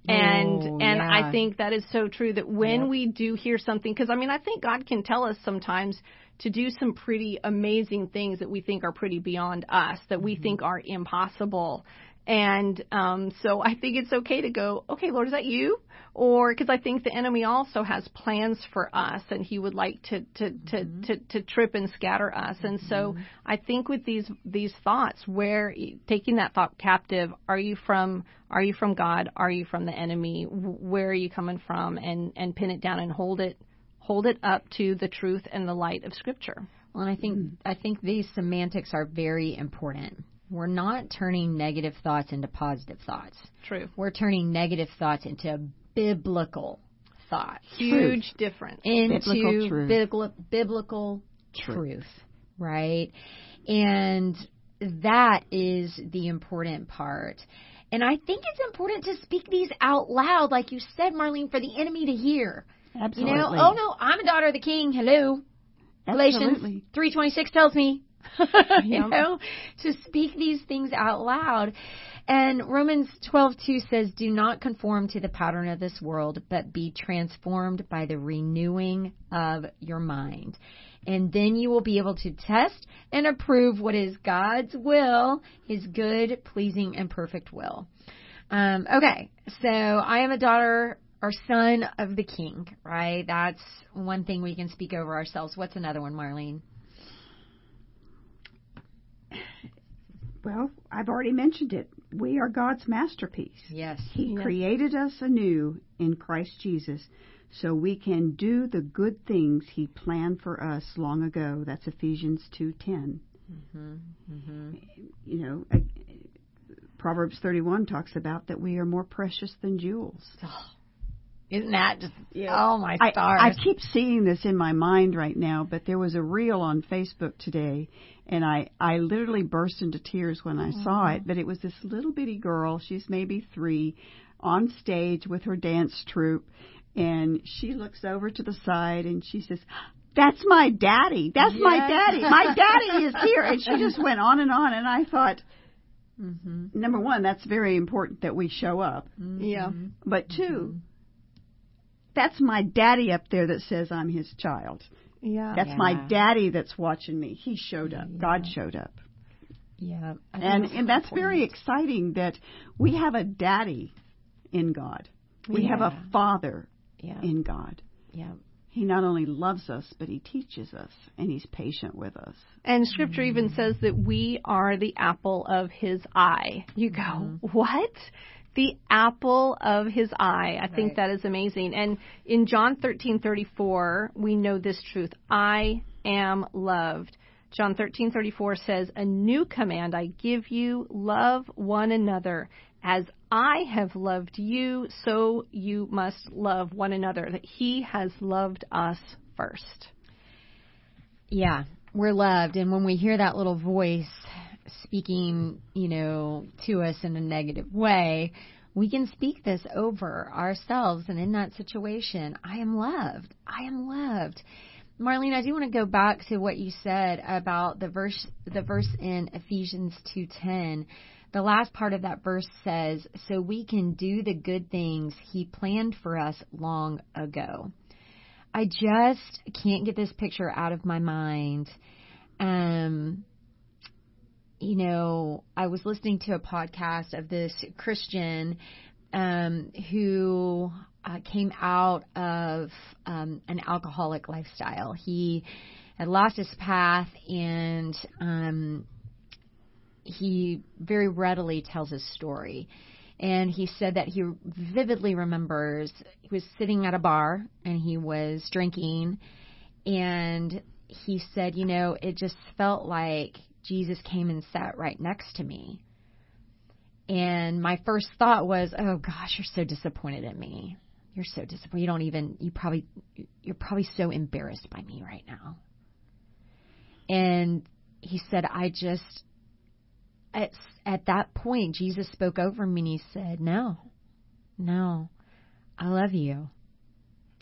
D: And
C: Oh,
D: and
C: yeah.
D: I think that is so true that when we do hear something, because I mean I think God can tell us sometimes to do some pretty amazing things that we think are pretty beyond us, that we mm-hmm. think are impossible. And um, so I think it's okay to go, okay, Lord, is that you? Or because I think the enemy also has plans for us, and he would like to to to mm-hmm. to, to trip and scatter us. And so mm-hmm. I think with these these thoughts, where taking that thought captive, are you from are you from God? Are you from the enemy? Where are you coming from? And and pin it down and hold it hold it up to the truth and the light of Scripture.
B: Well, and I think I think these semantics are very important. We're not turning negative thoughts into positive thoughts.
D: True.
B: We're turning negative thoughts into biblical thoughts.
D: Huge difference.
B: into
C: Biblical truth.
B: biblical, biblical truth, right? And that is the important part. And I think it's important to speak these out loud, like you said, Marlene, for the enemy to hear.
C: Absolutely.
B: You know, oh no, I'm a daughter of the King. Hello, Galatians three twenty six tells me. you know, to speak these things out loud. And Romans twelve two says, Do not conform to the pattern of this world, but be transformed by the renewing of your mind. And then you will be able to test and approve what is God's will, his good, pleasing, and perfect will. Um, okay, so I am a daughter or son of the king, right? That's one thing we can speak over ourselves. What's another one, Marlene?
C: Well, I've already mentioned it. We are God's masterpiece.
B: Yes.
C: He
D: Yes.
C: created us anew in Christ Jesus so we can do the good things he planned for us long ago. That's Ephesians 2:10. Mm-hmm. Mm-hmm. You know, Proverbs 31 talks about that we are more precious than jewels.
B: Oh, Isn't that just, oh my
C: I,
B: stars.
C: I keep seeing this in my mind right now, but there was a reel on Facebook today, and I, I literally burst into tears when I saw mm-hmm. it. But it was this little bitty girl, she's maybe three, on stage with her dance troupe, and she looks over to the side and she says, that's my daddy. That's my daddy. My daddy is here. And she just went on and on. And I thought,
B: mm-hmm.
C: number one, that's very important that we show up. Mm-hmm.
D: Yeah.
C: But 2 mm-hmm. That's my daddy up there that says I'm his child.
D: Yeah.
C: That's
B: Yeah.
C: my daddy that's watching me. He showed up. God showed up.
B: Yeah. I
C: And
B: it's
C: and that's
B: important.
C: very exciting that we have a daddy in God. We have a father
B: Yeah.
C: in God.
B: Yeah.
C: He not only loves us, but he teaches us and he's patient with us.
D: And scripture even says that we are the apple of his eye. You go, mm-hmm. what? The apple of his eye. I think that is amazing. And in John 13:34, we know this truth. I am loved. John 13:34 says, "A new command I give you, love one another. As I have loved you, so you must love one another." That he has loved us first.
B: Yeah, we're loved, and when we hear that little voice speaking, you know, to us in a negative way, we can speak this over ourselves. And in that situation, I am loved. I am loved. Marlene, I do want to go back to what you said about the verse, the verse in Ephesians two ten. The last part of that verse says, "So we can do the good things He planned for us long ago." I just can't get this picture out of my mind. Um, you know, I was listening to a podcast of this Christian um, who uh, came out of um, an alcoholic lifestyle. He had lost his path and um, he very readily tells his story. And he said that he vividly remembers he was sitting at a bar and he was drinking. And he said, you know, it just felt like Jesus came and sat right next to me. And my first thought was, oh gosh, you're so disappointed in me. You're so disappointed. You don't even, you probably, you're probably so embarrassed by me right now. And he said, I just, at, at that point, Jesus spoke over me and he said, no, no, I love you.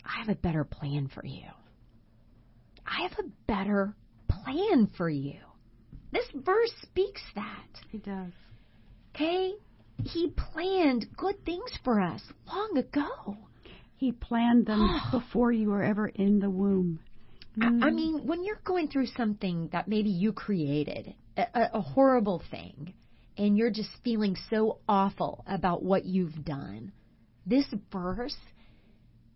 B: I have a better plan for you. I have a better plan for you. This verse speaks that.
C: He does.
B: Okay? He planned good things for us long ago.
C: He planned them before you were ever in the womb.
B: I, I mean, when you're going through something that maybe you created, a, a, a horrible thing, and you're just feeling so awful about what you've done, this verse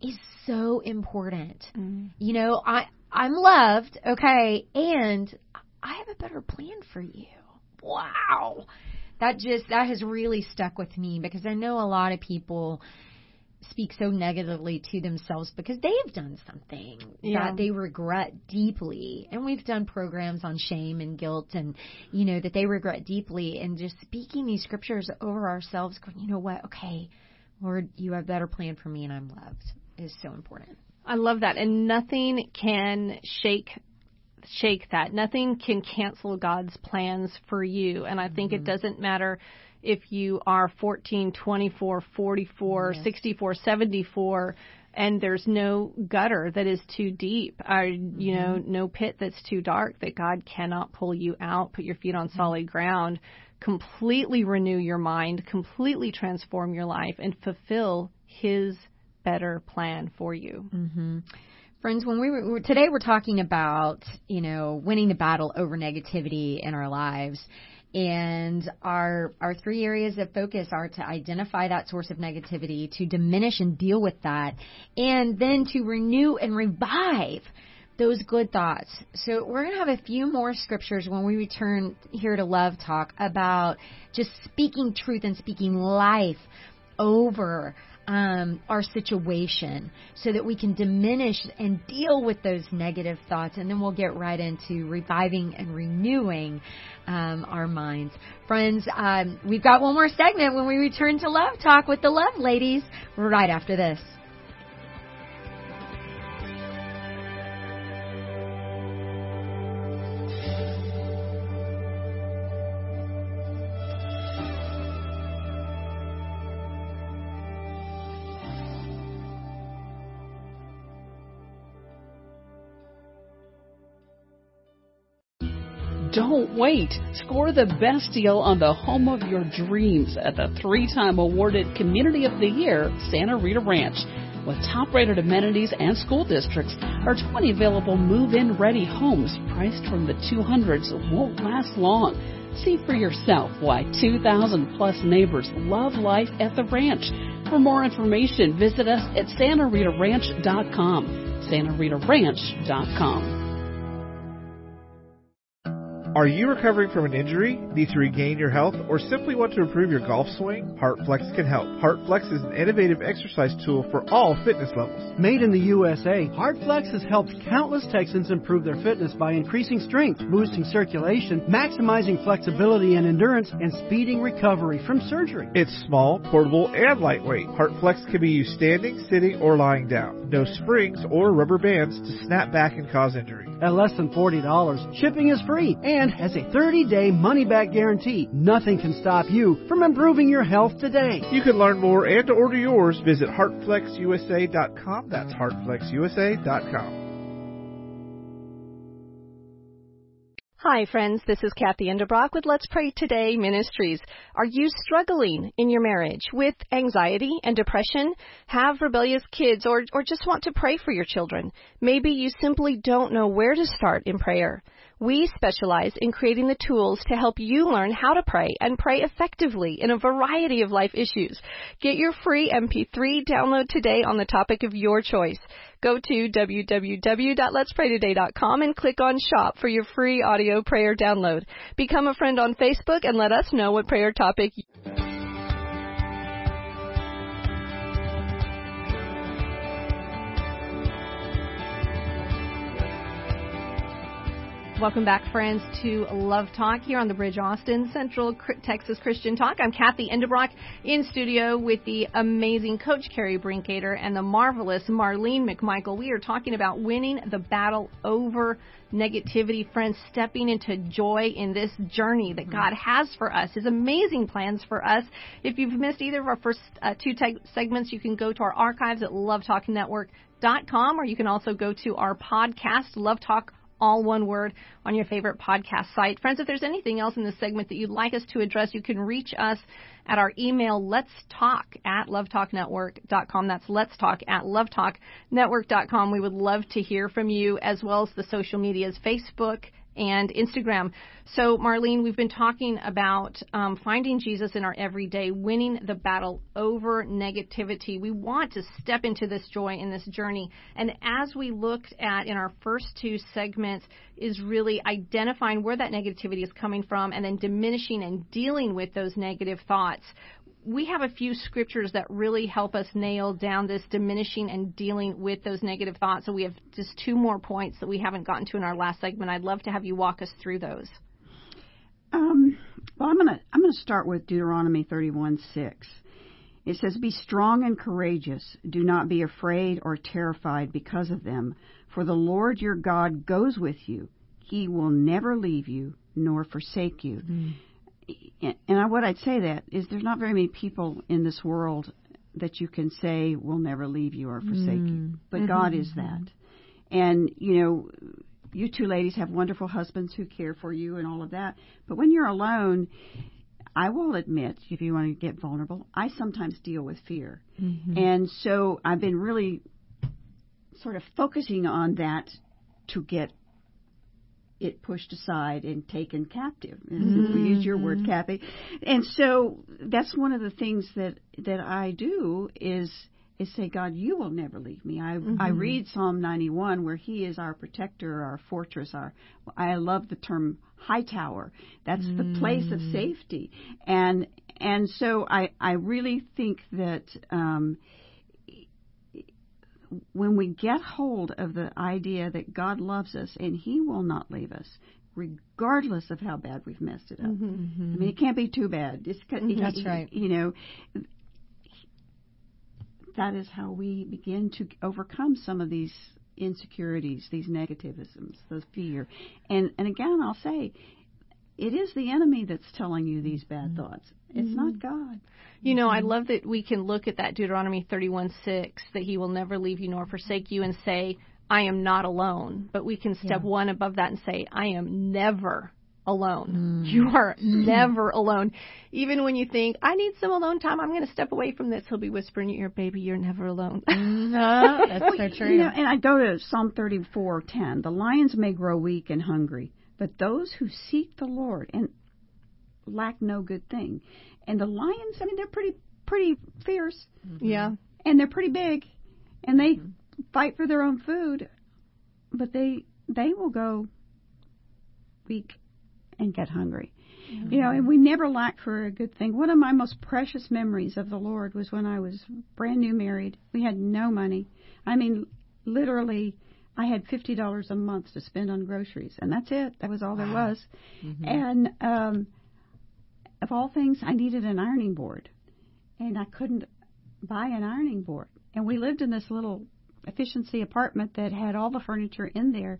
B: is so important.
C: Mm.
B: You know, I I'm loved, okay, and I have a better plan for you. Wow. That just that has really stuck with me because I know a lot of people speak so negatively to themselves because they've done something
D: Yeah.
B: that they regret deeply. And we've done programs on shame and guilt and you know that they regret deeply and just speaking these scriptures over ourselves going, you know what? Okay, Lord, you have a better plan for me and I'm loved is so important.
D: I love that, and nothing can shake shake that. Nothing can cancel God's plans for you. And I think it mm-hmm. doesn't matter if you are 14, 24, 44, 64, 74 and there's no gutter that is too deep or you know mm-hmm. no pit that's too dark that God cannot pull you out, put your feet on mm-hmm. solid ground, completely renew your mind, completely transform your life and fulfill his better plan for you.
B: Friends, when we were today, we're talking about you know winning the battle over negativity in our lives, and our our three areas of focus are to identify that source of negativity, to diminish and deal with that, and then to renew and revive those good thoughts. So we're going to have a few more scriptures when we return here to Love Talk about just speaking truth and speaking life over um, our situation so that we can diminish and deal with those negative thoughts. And then we'll get right into reviving and renewing um, our minds. Friends, um, we've got one more segment when we return to Love Talk with the Love Ladies right after this.
H: Don't wait. Score the best deal on the home of your dreams at the three time awarded Community of the Year, Santa Rita Ranch. With top rated amenities and school districts, our 20 available move in ready homes priced from the 200s won't last long. See for yourself why 2,000 plus neighbors love life at the ranch. For more information, visit us at santaritaranch.com. santaritaranch.com.
A: Are you recovering from an injury, need to regain your health, or simply want to improve your golf swing? HeartFlex can help. HeartFlex is an innovative exercise tool for all fitness levels.
I: Made in the USA, HeartFlex has helped countless Texans improve their fitness by increasing strength, boosting circulation, maximizing flexibility and endurance, and speeding recovery from surgery.
A: It's small, portable, and lightweight. HeartFlex can be used standing, sitting, or lying down. No springs or rubber bands to snap back and cause injury.
I: At less than $40, shipping is free and has a 30-day money-back guarantee. Nothing can stop you from improving your health today.
A: You can learn more and to order yours, visit heartflexusa.com. That's heartflexusa.com.
D: Hi, friends. This is Kathy Enderbrock with Let's Pray Today Ministries. Are you struggling in your marriage with anxiety and depression? Have rebellious kids or, or just want to pray for your children? Maybe you simply don't know where to start in prayer. We specialize in creating the tools to help you learn how to pray and pray effectively in a variety of life issues. Get your free MP3 download today on the topic of your choice. Go to www.letspraytoday.com and click on shop for your free audio prayer download. Become a friend on Facebook and let us know what prayer topic Welcome back, friends, to Love Talk here on the Bridge Austin Central Texas Christian Talk. I'm Kathy Enderbrock in studio with the amazing Coach Carrie Brinkater and the marvelous Marlene McMichael. We are talking about winning the battle over negativity, friends, stepping into joy in this journey that God has for us, His amazing plans for us. If you've missed either of our first uh, two te- segments, you can go to our archives at lovetalknetwork.com or you can also go to our podcast, Love Talk all one word, on your favorite podcast site. Friends, if there's anything else in this segment that you'd like us to address, you can reach us at our email, let's talk at lovetalknetwork.com. That's let's talk at lovetalknetwork.com. We would love to hear from you as well as the social medias, Facebook, and Instagram. So, Marlene, we've been talking about um, finding Jesus in our everyday, winning the battle over negativity. We want to step into this joy in this journey. And as we looked at in our first two segments, is really identifying where that negativity is coming from and then diminishing and dealing with those negative thoughts we have a few scriptures that really help us nail down this diminishing and dealing with those negative thoughts. So we have just two more points that we haven't gotten to in our last segment. I'd love to have you walk us through those.
C: Um, well, I'm gonna I'm gonna start with Deuteronomy 31:6. It says, "Be strong and courageous. Do not be afraid or terrified because of them, for the Lord your God goes with you. He will never leave you nor forsake you." Mm and I, what I'd say that is there's not very many people in this world that you can say will never leave you or forsake mm. you, but mm-hmm. God is that. And you know, you two ladies have wonderful husbands who care for you and all of that. But when you're alone, I will admit, if you want to get vulnerable, I sometimes deal with fear. Mm-hmm. And so I've been really sort of focusing on that to get it pushed aside and taken captive. Mm-hmm. We use your word, mm-hmm. Kathy. And so that's one of the things that that I do is is say, God, you will never leave me. I mm-hmm. I read Psalm 91 where He is our protector, our fortress, our. I love the term high tower. That's mm. the place of safety, and and so I I really think that. Um, when we get hold of the idea that God loves us and He will not leave us, regardless of how bad we've messed it up. Mm-hmm, mm-hmm. I mean, it can't be too bad. It's,
B: mm-hmm, That's right.
C: You know, that is how we begin to overcome some of these insecurities, these negativisms, the fear. And and again, I'll say, it is the enemy that's telling you these bad mm-hmm. thoughts. It's mm-hmm. not God.
D: You know, I mm-hmm. love that we can look at that Deuteronomy 31 6, that he will never leave you nor forsake you and say, I am not alone. But we can step yeah. one above that and say, I am never alone. Mm. You are never alone. Even when you think, I need some alone time, I'm going to step away from this, he'll be whispering in your ear, baby, you're never alone.
B: no, that's well, so true.
C: You know, and I go to Psalm 34:10. The lions may grow weak and hungry, but those who seek the Lord and lack no good thing. And the lions, I mean, they're pretty pretty fierce.
D: Mm-hmm. Yeah.
C: And they're pretty big, and they mm-hmm. fight for their own food, but they they will go weak and get hungry. Mm-hmm. You know, and we never lack for a good thing. One of my most precious memories of the Lord was when I was brand new married. We had no money. I mean, literally I had fifty dollars a month to spend on groceries, and that's it. That was all wow. there was. Mm-hmm. And um, of all things, I needed an ironing board, and I couldn't buy an ironing board. And we lived in this little efficiency apartment that had all the furniture in there.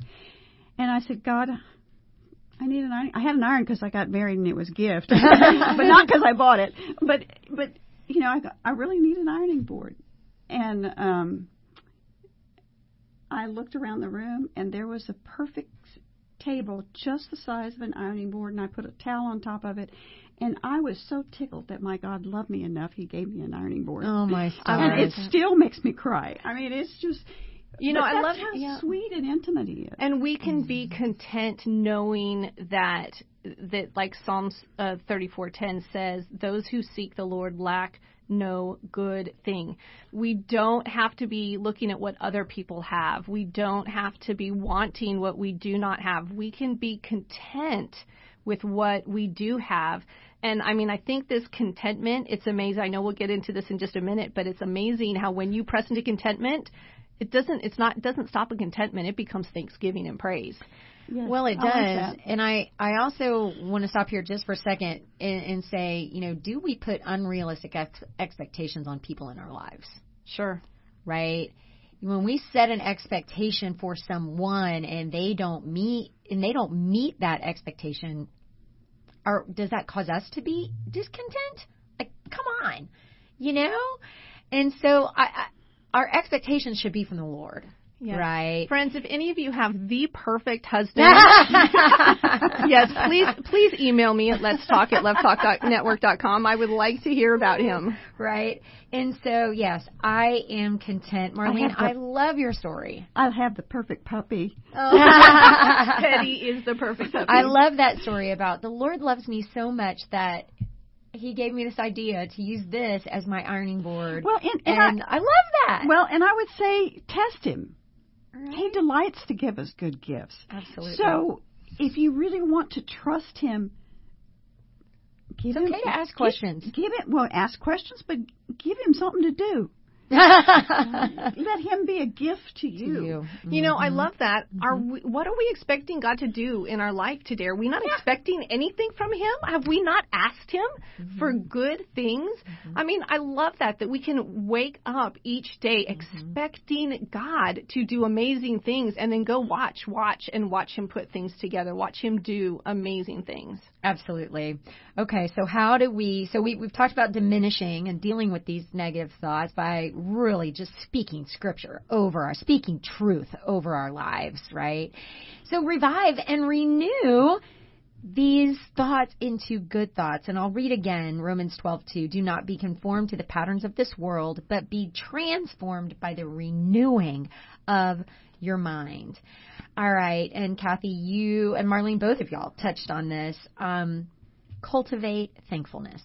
C: And I said, God, I need an iron. I had an iron because I got married and it was a gift, but not because I bought it. But but you know, I got, I really need an ironing board, and um, I looked around the room, and there was a perfect table just the size of an ironing board, and I put a towel on top of it. And I was so tickled that my God loved me enough, He gave me an ironing board.
B: Oh my stars!
C: And it still makes me cry. I mean, it's just.
D: You know, I
C: love
D: how
C: yeah. sweet and intimate he is.
D: And we can be content knowing that that like Psalms uh, 34:10 says, those who seek the Lord lack no good thing. We don't have to be looking at what other people have. We don't have to be wanting what we do not have. We can be content with what we do have. And I mean, I think this contentment, it's amazing. I know we'll get into this in just a minute, but it's amazing how when you press into contentment, it doesn't, it's not, it doesn't stop at contentment. It becomes thanksgiving and praise.
C: Yes,
B: Well, it
C: I like
B: does, and I I also want to stop here just for a second and, and say, you know, do we put unrealistic ex- expectations on people in our lives?
D: Sure.
B: right? When we set an expectation for someone and they don't meet and they don't meet that expectation, or does that cause us to be discontent? Like, come on, you know? And so I, I our expectations should be from the Lord,
D: Yes.
B: right?
D: Friends, if any of you have the perfect husband, yes, please please email me at let's talk at lovetalk.network.com. I would like to hear about him.
B: right? And so, yes, I am content. Marlene,
C: have the-
B: I love your story.
C: I'll have the perfect puppy. Oh.
D: Teddy is the perfect puppy.
B: I love that story about the Lord loves me so much that He gave me this idea to use this as my ironing board.
C: Well, and, and,
B: and
C: I,
B: I, love that.
C: well, and I would say test him. Mm-hmm. He delights to give us good gifts.
B: Absolutely.
C: So, if you really want to trust him, give
B: it's
C: him
B: okay to ask questions.
C: Give, give it well, ask questions, but give him something to do. Let him be a gift to you.
B: you.
D: You know, I
B: Mm-hmm.
D: love that. Are we, what are we expecting God to do in our life today? Are we not expecting anything from Him? Have we not asked Him
B: Mm-hmm.
D: for good things? I mean, I love that that we can wake up each day
B: Mm-hmm.
D: expecting God to do amazing things, and then go watch, watch, and watch Him put things together. Watch Him do amazing things.
B: Absolutely. Okay, so how do we? So we we've talked about diminishing and dealing with these negative thoughts by really just speaking Scripture over our, speaking truth over our lives, right? So revive and renew these thoughts into good thoughts. And I'll read again Romans 12:2. Do not be conformed to the patterns of this world, but be transformed by the renewing of your mind. All right, and Kathy, you and Marlene, both of y'all touched on this. Um, cultivate thankfulness.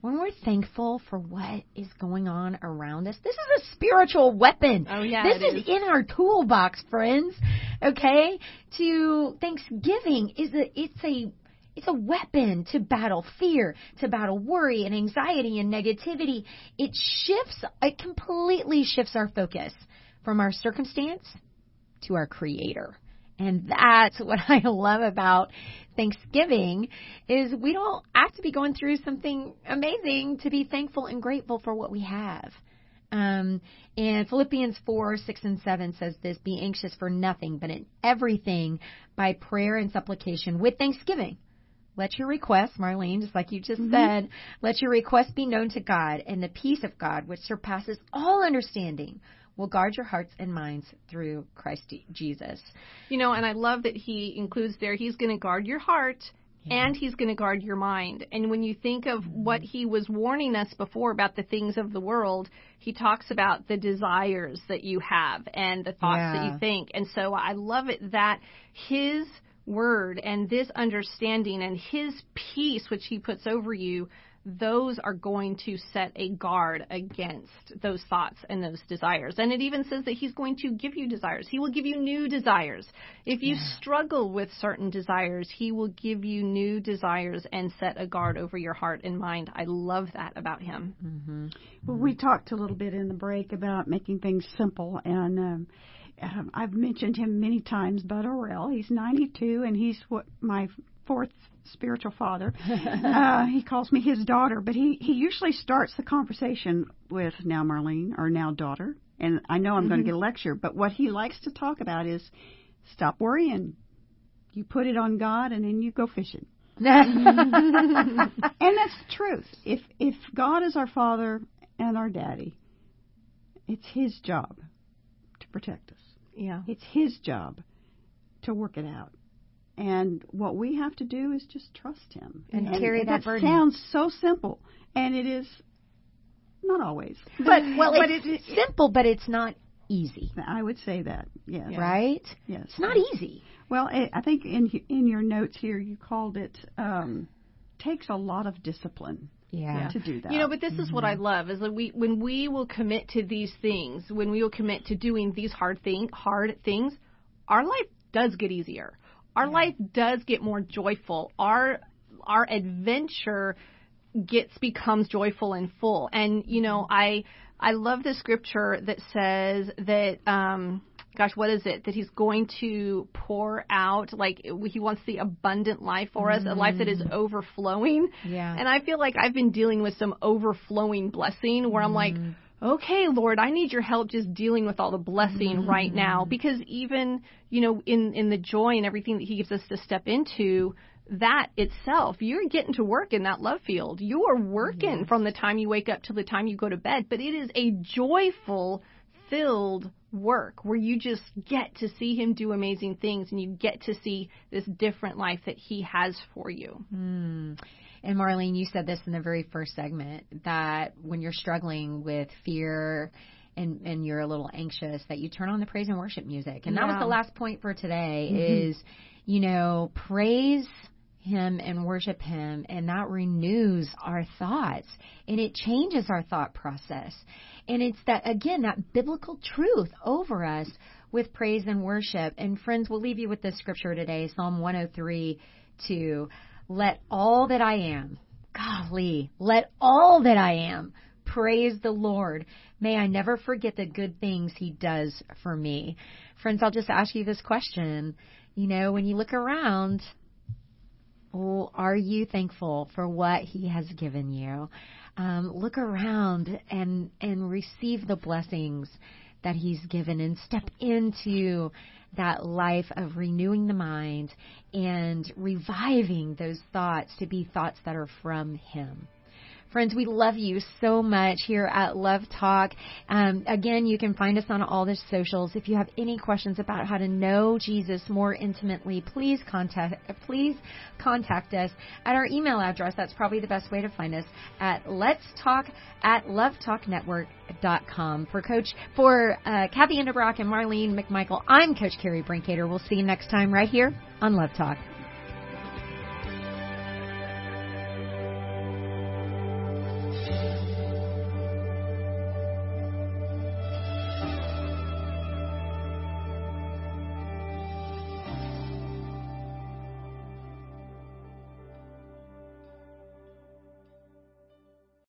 B: When we're thankful for what is going on around us, this is a spiritual weapon.
D: Oh, yeah,
B: this is
D: is.
B: in our toolbox, friends. Okay, to Thanksgiving is a it's a it's a weapon to battle fear, to battle worry and anxiety and negativity. It shifts, it completely shifts our focus from our circumstance to our creator. And that's what I love about Thanksgiving is we don't have to be going through something amazing to be thankful and grateful for what we have. Um, and Philippians 4, 6, and 7 says this Be anxious for nothing, but in everything by prayer and supplication with thanksgiving. Let your requests, Marlene, just like you just said, let your requests be known to God, and the peace of God, which surpasses all understanding, will guard your hearts and minds through Christ Jesus.
D: You know, and I love that he includes there, he's going to guard your heart and he's going to guard your mind. And when you think of mm-hmm. what he was warning us before about the things of the world, he talks about the desires that you have and the thoughts that you think. And so I love it that his word and this understanding and his peace, which he puts over you, those are going to set a guard against those thoughts and those desires. And it even says that he's going to give you desires. He will give you new desires. If you struggle with certain desires, he will give you new desires and set a guard over your heart and mind. I love that about him.
C: Well, we talked a little bit in the break about making things simple, and um, um, I've mentioned him many times. Bud Orell, he's 92, and he's what my fourth spiritual father. uh, he calls me his daughter, but he he usually starts the conversation with "Now, Marlene" or "Now, daughter," and I know I'm going to get a lecture. But what he likes to talk about is stop worrying. You put it on God, and then you go fishing. and that's the truth. If if God is our father and our daddy, it's his job to protect us.
D: Yeah.
C: It's his job to work it out. And what we have to do is just trust him
B: And carry that burden.
C: sounds so simple, and it is not always. But
B: Well,
C: but
B: it's
C: it,
B: simple, but it's not easy,
C: I would say that. Yes.
B: right?
C: Yes.
B: It's not easy.
C: Well, I I think in in your notes here you called it um, takes a lot of discipline
B: Yeah.
C: to do that.
D: You know, but this is what I love is that we when we will commit to these things, when we will commit to doing these hard thing hard things, our life does get easier. Our life does get more joyful. Our our adventure gets becomes joyful and full. And you know, I I love the scripture that says that um gosh, what is it that he's going to pour out? Like he wants the abundant life for us, a life that is overflowing.
B: Yeah.
D: And I feel like I've been dealing with some overflowing blessing where I'm like, okay, Lord, I need your help just dealing with all the blessing right now because even, you know, in in the joy and everything that he gives us to step into, that itself, you're getting to work in that love field. You are working from the time you wake up till the time you go to bed, but it is a joyful filled work where you just get to see him do amazing things and you get to see this different life that he has for you.
B: Mm. And Marlene, you said this in the very first segment that when you're struggling with fear and and you're a little anxious, that you turn on the praise and worship music. And that was the last point for today mm-hmm. is, you know, praise him and worship him and that renews our thoughts and it changes our thought process. And it's that again that biblical truth over us with praise and worship. And friends, we'll leave you with this scripture today, Psalm 103 2. Let all that I am, golly, let all that I am praise the Lord. May I never forget the good things He does for me. Friends, I'll just ask you this question. You know, when you look around, well, are you thankful for what He has given you? Um, look around and and receive the blessings that He's given, and step into that life of renewing the mind and reviving those thoughts to be thoughts that are from Him. Friends, we love you so much here at Love Talk. Um, again, you can find us on all the socials. If you have any questions about how to know Jesus more intimately, please contact please contact us at our email address. That's probably the best way to find us at Let's Talk at lovetalknetwork.com. For Coach for uh, Kathy Enderbrock and Marlene McMichael, I'm Coach Carrie Brinkater. We'll see you next time right here on Love Talk.